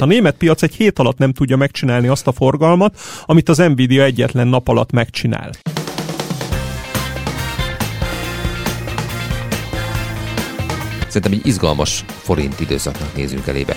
A német piac egy hét alatt nem tudja megcsinálni azt a forgalmat, amit az Nvidia egyetlen nap alatt megcsinál. Szerintem egy izgalmas forint időszaknak nézünk elébe.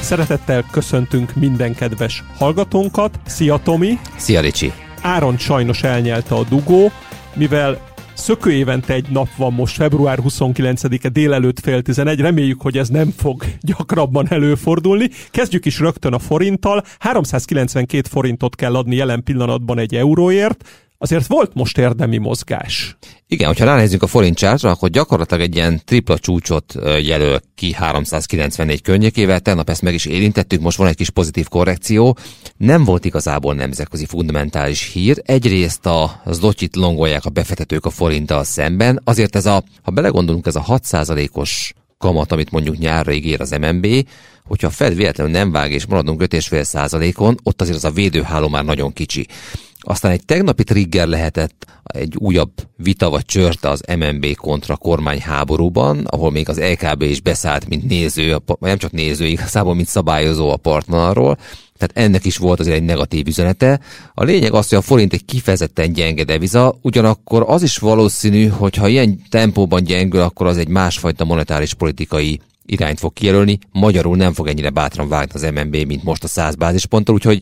Szeretettel köszöntünk minden kedves hallgatónkat. Szia Tomi! Szia Ricsi! Áron sajnos elnyelte a dugó, mivel Szökő évente egy nap van most, február 29-e délelőtt fél 11. Reméljük, hogy ez nem fog gyakrabban előfordulni. Kezdjük is rögtön a forinttal. 392 forintot kell adni jelen pillanatban egy euróért azért volt most érdemi mozgás. Igen, hogyha ránézzünk a forint csártra, akkor gyakorlatilag egy ilyen tripla csúcsot jelöl ki 394 környékével, tegnap ezt meg is érintettük, most van egy kis pozitív korrekció. Nem volt igazából nemzetközi fundamentális hír. Egyrészt a zlotyit longolják a befektetők a forinttal szemben, azért ez a, ha belegondolunk, ez a 6%-os kamat, amit mondjuk nyárra ígér az MNB, hogyha a Fed véletlenül nem vág és maradunk 5,5 százalékon, ott azért az a védőháló már nagyon kicsi. Aztán egy tegnapi trigger lehetett egy újabb vita vagy csörte az MNB kontra kormány háborúban, ahol még az LKB is beszállt, mint néző, nem csak néző, igazából, mint szabályozó a partnerról. Tehát ennek is volt azért egy negatív üzenete. A lényeg az, hogy a forint egy kifejezetten gyenge deviza, ugyanakkor az is valószínű, hogy ha ilyen tempóban gyengül, akkor az egy másfajta monetáris politikai irányt fog kijelölni. Magyarul nem fog ennyire bátran vágni az MNB, mint most a 100 bázisponttal, úgyhogy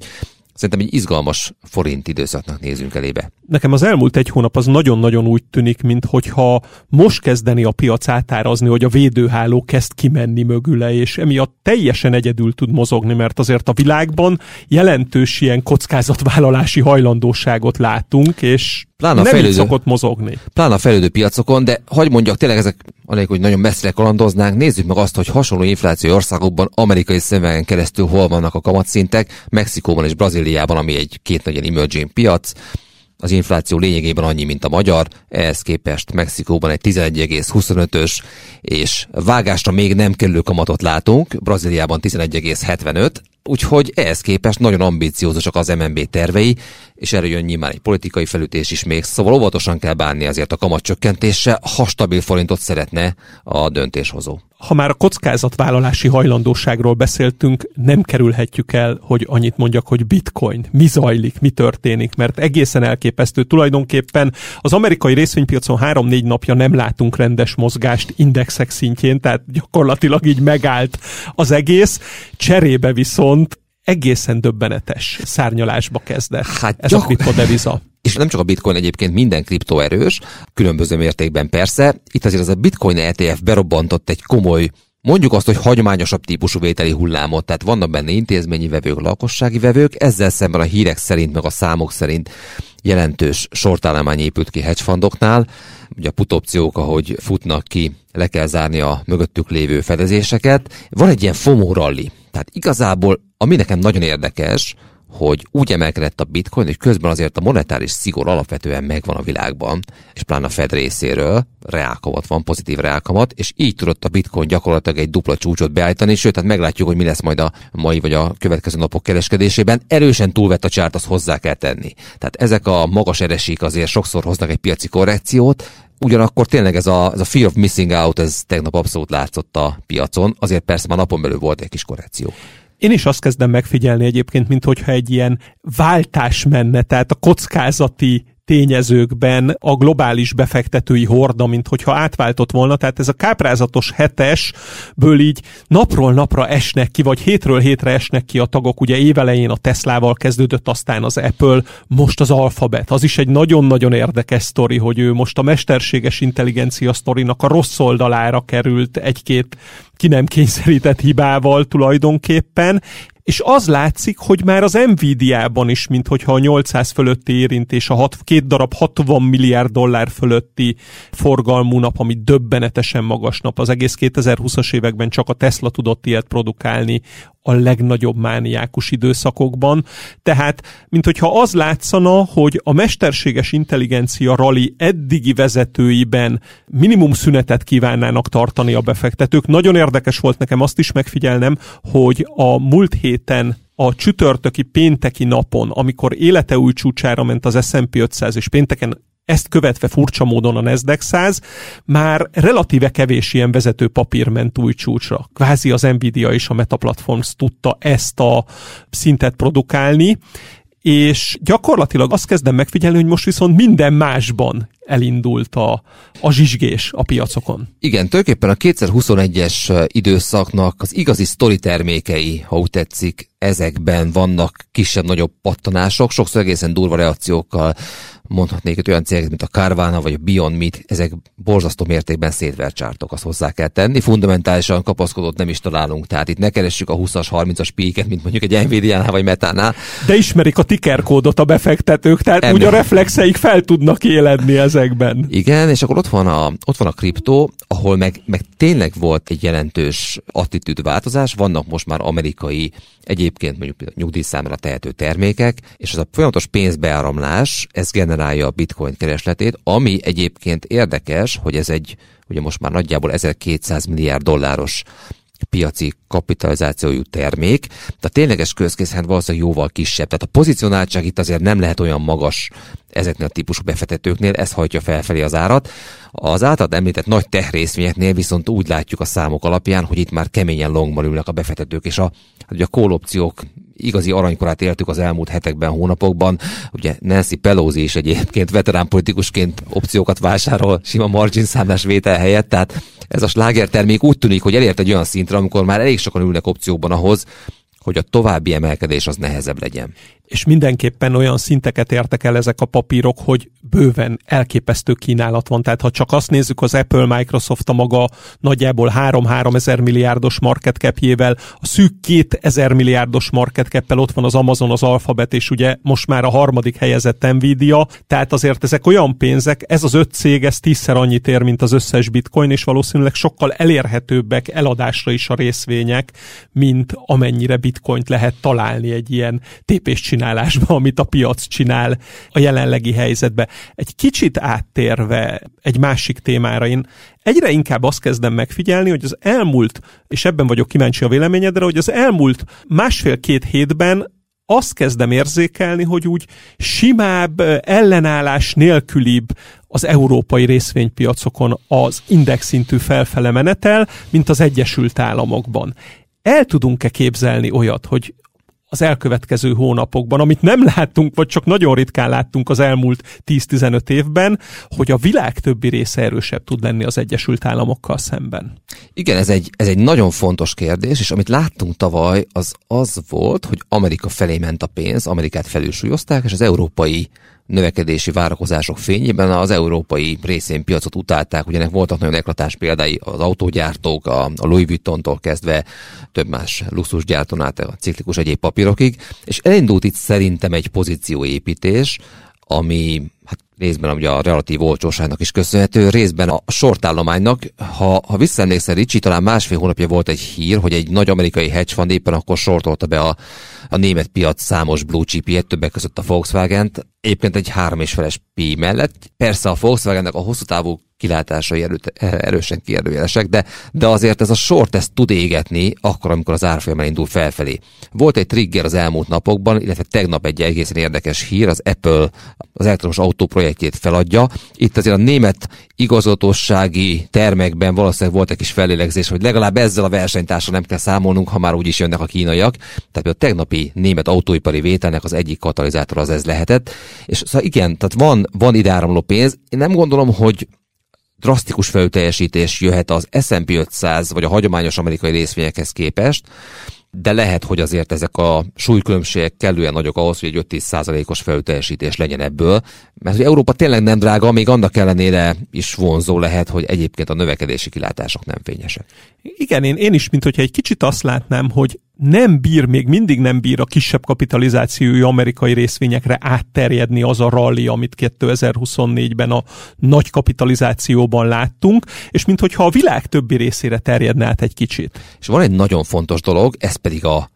Szerintem egy izgalmas forint időszaknak nézünk elébe. Nekem az elmúlt egy hónap az nagyon-nagyon úgy tűnik, mint hogyha most kezdeni a piac átárazni, hogy a védőháló kezd kimenni mögüle, és emiatt teljesen egyedül tud mozogni, mert azért a világban jelentős ilyen kockázatvállalási hajlandóságot látunk, és Pláne a nem fejlődő, szokott mozogni. Pláne a fejlődő piacokon, de hogy mondjak, tényleg ezek, anélkül, hogy nagyon messzire kalandoznánk, nézzük meg azt, hogy hasonló infláció országokban, amerikai szemben keresztül hol vannak a kamatszintek, Mexikóban és Brazíliában, ami egy két nagy emerging piac, az infláció lényegében annyi, mint a magyar, ehhez képest Mexikóban egy 11,25-ös, és vágásra még nem kerülő kamatot látunk, Brazíliában 11,75, úgyhogy ehhez képest nagyon ambíciózusak az MNB tervei, és erről jön nyilván egy politikai felütés is még, szóval óvatosan kell bánni azért a kamatcsökkentése, ha stabil forintot szeretne a döntéshozó. Ha már a kockázatvállalási hajlandóságról beszéltünk, nem kerülhetjük el, hogy annyit mondjak, hogy bitcoin, mi zajlik, mi történik, mert egészen elképesztő. Tulajdonképpen az amerikai részvénypiacon három-négy napja nem látunk rendes mozgást indexek szintjén, tehát gyakorlatilag így megállt az egész. Cserébe viszont egészen döbbenetes szárnyalásba kezdett hát ez gyak... a kriptodeviza. És nem csak a bitcoin egyébként minden kriptó erős, különböző mértékben persze. Itt azért az a bitcoin ETF berobbantott egy komoly Mondjuk azt, hogy hagyományosabb típusú vételi hullámot, tehát vannak benne intézményi vevők, lakossági vevők, ezzel szemben a hírek szerint, meg a számok szerint jelentős sortállomány épült ki hedgefundoknál. Ugye a put opciók, ahogy futnak ki, le kell zárni a mögöttük lévő fedezéseket. Van egy ilyen FOMO rally. Tehát igazából, ami nekem nagyon érdekes, hogy úgy emelkedett a bitcoin, hogy közben azért a monetáris szigor alapvetően megvan a világban, és pláne a Fed részéről reálkamat van, pozitív reálkamat, és így tudott a bitcoin gyakorlatilag egy dupla csúcsot beállítani, sőt, tehát meglátjuk, hogy mi lesz majd a mai vagy a következő napok kereskedésében. Erősen túlvett a csárt, azt hozzá kell tenni. Tehát ezek a magas eresik azért sokszor hoznak egy piaci korrekciót, Ugyanakkor tényleg ez a, ez a fear of missing out, ez tegnap abszolút látszott a piacon, azért persze már napon belül volt egy kis korrekció. Én is azt kezdem megfigyelni egyébként, mint hogyha egy ilyen váltás menne, tehát a kockázati tényezőkben a globális befektetői horda, mint hogyha átváltott volna, tehát ez a káprázatos hetesből így napról napra esnek ki, vagy hétről hétre esnek ki a tagok, ugye évelején a Teslával kezdődött, aztán az Apple, most az Alphabet. Az is egy nagyon-nagyon érdekes sztori, hogy ő most a mesterséges intelligencia sztorinak a rossz oldalára került egy-két ki nem kényszerített hibával tulajdonképpen, és az látszik, hogy már az Nvidia-ban is, mint hogyha a 800 fölötti érintés, a hat, két darab 60 milliárd dollár fölötti forgalmú nap, ami döbbenetesen magas nap. Az egész 2020-as években csak a Tesla tudott ilyet produkálni a legnagyobb mániákus időszakokban. Tehát, mint hogyha az látszana, hogy a mesterséges intelligencia rali eddigi vezetőiben minimum szünetet kívánnának tartani a befektetők. Nagyon érdekes volt nekem azt is megfigyelnem, hogy a múlt héten a csütörtöki pénteki napon, amikor élete új csúcsára ment az S&P 500, és pénteken ezt követve furcsa módon a Nasdaq 100, már relatíve kevés ilyen vezető papír ment új csúcsra. Kvázi az Nvidia és a Meta Platforms tudta ezt a szintet produkálni, és gyakorlatilag azt kezdem megfigyelni, hogy most viszont minden másban elindult a, a zsizsgés a piacokon. Igen, tulajdonképpen a 2021-es időszaknak az igazi sztori termékei, ha úgy tetszik, ezekben vannak kisebb-nagyobb pattanások, sokszor egészen durva reakciókkal mondhatnék hogy olyan cégek, mint a Carvana vagy a Beyond Meat, ezek borzasztó mértékben szétvercsártok, azt hozzá kell tenni. Fundamentálisan kapaszkodott nem is találunk, tehát itt ne keressük a 20-as, 30-as píket, mint mondjuk egy Nvidia-nál vagy Metánál. De ismerik a ticker kódot a befektetők, tehát Ember. úgy a reflexeik fel tudnak éledni ezekben. Igen, és akkor ott van a, ott van a kriptó, ahol meg, meg tényleg volt egy jelentős attitűdváltozás, vannak most már amerikai egyébként mondjuk nyugdíjszámra tehető termékek, és az a folyamatos pénzbeáramlás, ez generálja a bitcoin keresletét, ami egyébként érdekes, hogy ez egy, ugye most már nagyjából 1200 milliárd dolláros piaci kapitalizációjú termék, de a tényleges közkészhet valószínűleg jóval kisebb. Tehát a pozicionáltság itt azért nem lehet olyan magas ezeknél a típusú befektetőknél, ez hajtja felfelé az árat. Az általad említett nagy tech részvényeknél viszont úgy látjuk a számok alapján, hogy itt már keményen longban ülnek a befektetők, és a, ugye a kólopciók igazi aranykorát éltük az elmúlt hetekben, hónapokban. Ugye Nancy Pelosi is egyébként veterán politikusként opciókat vásárol sima margin számlás vétel helyett, tehát ez a slágertermék úgy tűnik, hogy elért egy olyan szintre, amikor már elég sokan ülnek opciókban ahhoz, hogy a további emelkedés az nehezebb legyen és mindenképpen olyan szinteket értek el ezek a papírok, hogy bőven elképesztő kínálat van. Tehát ha csak azt nézzük, az Apple, Microsoft a maga nagyjából 3-3 ezer milliárdos market capjével, a szűk 2 ezer milliárdos market cap ott van az Amazon, az Alphabet, és ugye most már a harmadik helyezett Nvidia, tehát azért ezek olyan pénzek, ez az öt cég, ez tízszer annyit ér, mint az összes bitcoin, és valószínűleg sokkal elérhetőbbek eladásra is a részvények, mint amennyire bitcoint lehet találni egy ilyen tépés csinálásba, amit a piac csinál a jelenlegi helyzetbe. Egy kicsit áttérve egy másik témára, én egyre inkább azt kezdem megfigyelni, hogy az elmúlt, és ebben vagyok kíváncsi a véleményedre, hogy az elmúlt másfél-két hétben azt kezdem érzékelni, hogy úgy simább, ellenállás nélkülibb az európai részvénypiacokon az indexintű felfele menetel, mint az Egyesült Államokban. El tudunk-e képzelni olyat, hogy az elkövetkező hónapokban, amit nem láttunk, vagy csak nagyon ritkán láttunk az elmúlt 10-15 évben, hogy a világ többi része erősebb tud lenni az Egyesült Államokkal szemben. Igen, ez egy, ez egy nagyon fontos kérdés, és amit láttunk tavaly, az az volt, hogy Amerika felé ment a pénz, Amerikát felülsúlyozták, és az európai növekedési várakozások fényében. Az európai részvénypiacot utálták, ugyanek voltak nagyon eklatás példái az autógyártók, a, Louis Vuitton-tól kezdve több más luxusgyártón át a ciklikus egyéb papírokig, és elindult itt szerintem egy pozícióépítés, ami hát részben ugye a relatív olcsóságnak is köszönhető, részben a sortállománynak. Ha, ha visszaemlékszel, Ricsi, talán másfél hónapja volt egy hír, hogy egy nagy amerikai hedge fund éppen akkor sortolta be a, a német piac számos blue chipjét, többek között a Volkswagen-t, egyébként egy három és feles pi mellett. Persze a Volkswagennek a hosszú távú kilátásai erő, erősen kérdőjelesek, de, de azért ez a short ezt tud égetni akkor, amikor az árfolyam indul felfelé. Volt egy trigger az elmúlt napokban, illetve tegnap egy egészen érdekes hír, az Apple az elektromos autó projektjét feladja. Itt azért a német igazatossági termekben valószínűleg volt egy kis felélegzés, hogy legalább ezzel a versenytársal nem kell számolnunk, ha már úgyis jönnek a kínaiak. Tehát a tegnapi német autóipari vételnek az egyik katalizátor az ez lehetett. És szóval igen, tehát van, van ide áramló pénz. Én nem gondolom, hogy drasztikus felteljesítés jöhet az S&P 500 vagy a hagyományos amerikai részvényekhez képest, de lehet, hogy azért ezek a súlykülönbségek kellően nagyok ahhoz, hogy egy 5-10 százalékos felteljesítés legyen ebből, mert hogy Európa tényleg nem drága, még annak ellenére is vonzó lehet, hogy egyébként a növekedési kilátások nem fényesek. Igen, én, én is, mint hogyha egy kicsit azt látnám, hogy nem bír, még mindig nem bír a kisebb kapitalizációjú amerikai részvényekre átterjedni az a rally, amit 2024-ben a nagy kapitalizációban láttunk, és minthogyha a világ többi részére terjedne át egy kicsit. És van egy nagyon fontos dolog, ez pedig a,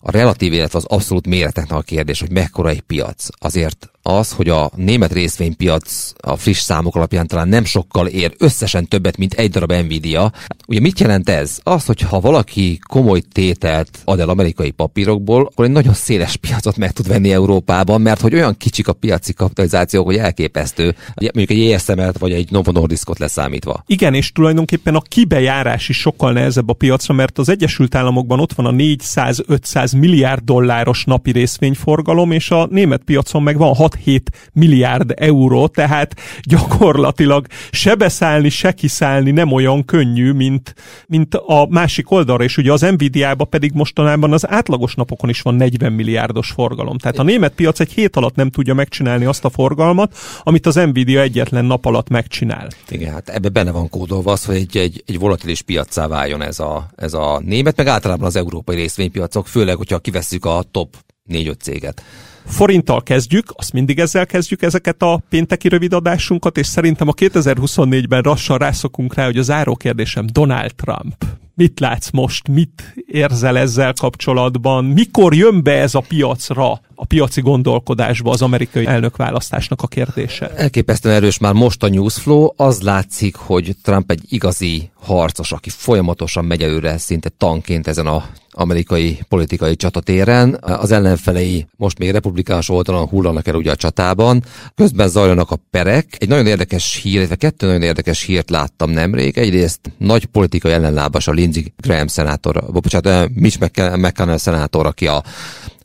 a relatív, illetve az abszolút méreteknek a kérdés, hogy mekkora egy piac. Azért az, hogy a német részvénypiac a friss számok alapján talán nem sokkal ér összesen többet, mint egy darab Nvidia. Ugye mit jelent ez? Az, hogy ha valaki komoly tételt ad el amerikai papírokból, akkor egy nagyon széles piacot meg tud venni Európában, mert hogy olyan kicsik a piaci kapitalizációk, hogy elképesztő. Mondjuk egy ESM-et vagy egy Novo Nordiskot leszámítva. Igen, és tulajdonképpen a kibejárás is sokkal nehezebb a piacra, mert az Egyesült Államokban ott van a 400-500 milliárd dolláros napi részvényforgalom, és a német piacon meg van 6-7 milliárd euró, tehát gyakorlatilag se beszállni, se kiszállni nem olyan könnyű, mint, mint a másik oldalra, és ugye az Nvidia-ba pedig mostanában az átlagos napokon is van 40 milliárdos forgalom. Tehát a német piac egy hét alatt nem tudja megcsinálni azt a forgalmat, amit az Nvidia egyetlen nap alatt megcsinál. Igen, hát ebbe benne van kódolva az, hogy egy, egy, egy volatilis piacá váljon ez a, ez a német, meg általában az európai részvénypiacok, főleg, hogyha kivesszük a top 4-5 céget. Forinttal kezdjük, azt mindig ezzel kezdjük ezeket a pénteki rövidadásunkat, és szerintem a 2024-ben lassan rászokunk rá, hogy a záró kérdésem Donald Trump. Mit látsz most? Mit érzel ezzel kapcsolatban? Mikor jön be ez a piacra, a piaci gondolkodásba az amerikai elnökválasztásnak a kérdése? Elképesztően erős már most a newsflow. Az látszik, hogy Trump egy igazi harcos, aki folyamatosan megy előre szinte tanként ezen a amerikai politikai csatatéren. Az ellenfelei most még republikánus oldalon hullanak el ugye a csatában. Közben zajlanak a perek. Egy nagyon érdekes hír, illetve kettő nagyon érdekes hírt láttam nemrég. Egyrészt nagy politikai ellenlábas a Lindsey Graham szenátor, bocsánat, Mitch McConnell szenátor, aki a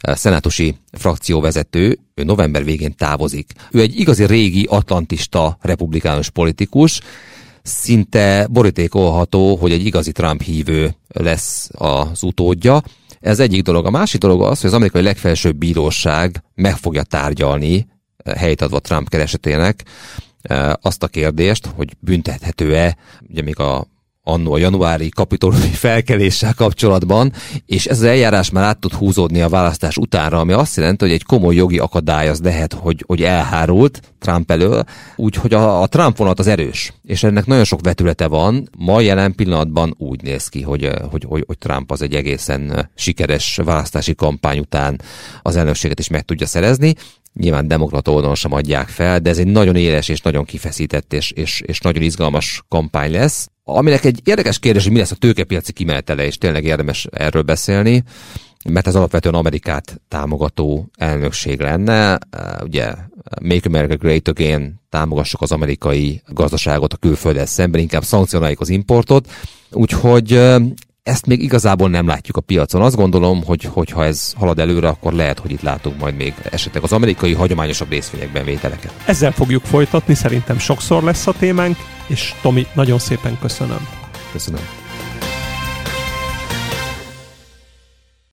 szenátusi frakcióvezető, ő november végén távozik. Ő egy igazi régi atlantista republikánus politikus, szinte borítékolható, hogy egy igazi Trump hívő lesz az utódja. Ez egyik dolog. A másik dolog az, hogy az amerikai legfelsőbb bíróság meg fogja tárgyalni, helyt adva Trump keresetének, azt a kérdést, hogy büntethető-e, ugye még a annó a januári kapitolói felkeléssel kapcsolatban, és ez az eljárás már át tud húzódni a választás utánra, ami azt jelenti, hogy egy komoly jogi akadály az lehet, hogy, hogy elhárult Trump elől, úgyhogy a, a Trump vonat az erős, és ennek nagyon sok vetülete van. Ma jelen pillanatban úgy néz ki, hogy, hogy, hogy, hogy Trump az egy egészen sikeres választási kampány után az elnökséget is meg tudja szerezni, nyilván demokrata oldalon sem adják fel, de ez egy nagyon éles és nagyon kifeszített és, és, és nagyon izgalmas kampány lesz. Aminek egy érdekes kérdés, hogy mi lesz a tőkepiaci kimenetele, és tényleg érdemes erről beszélni, mert ez alapvetően Amerikát támogató elnökség lenne. Ugye Make America Great Again, támogassuk az amerikai gazdaságot a külfölddel szemben, inkább szankcionáljuk az importot. Úgyhogy ezt még igazából nem látjuk a piacon. Azt gondolom, hogy, hogy ha ez halad előre, akkor lehet, hogy itt látunk majd még esetleg az amerikai hagyományosabb részvényekben vételeket. Ezzel fogjuk folytatni, szerintem sokszor lesz a témánk, és Tomi, nagyon szépen köszönöm. Köszönöm.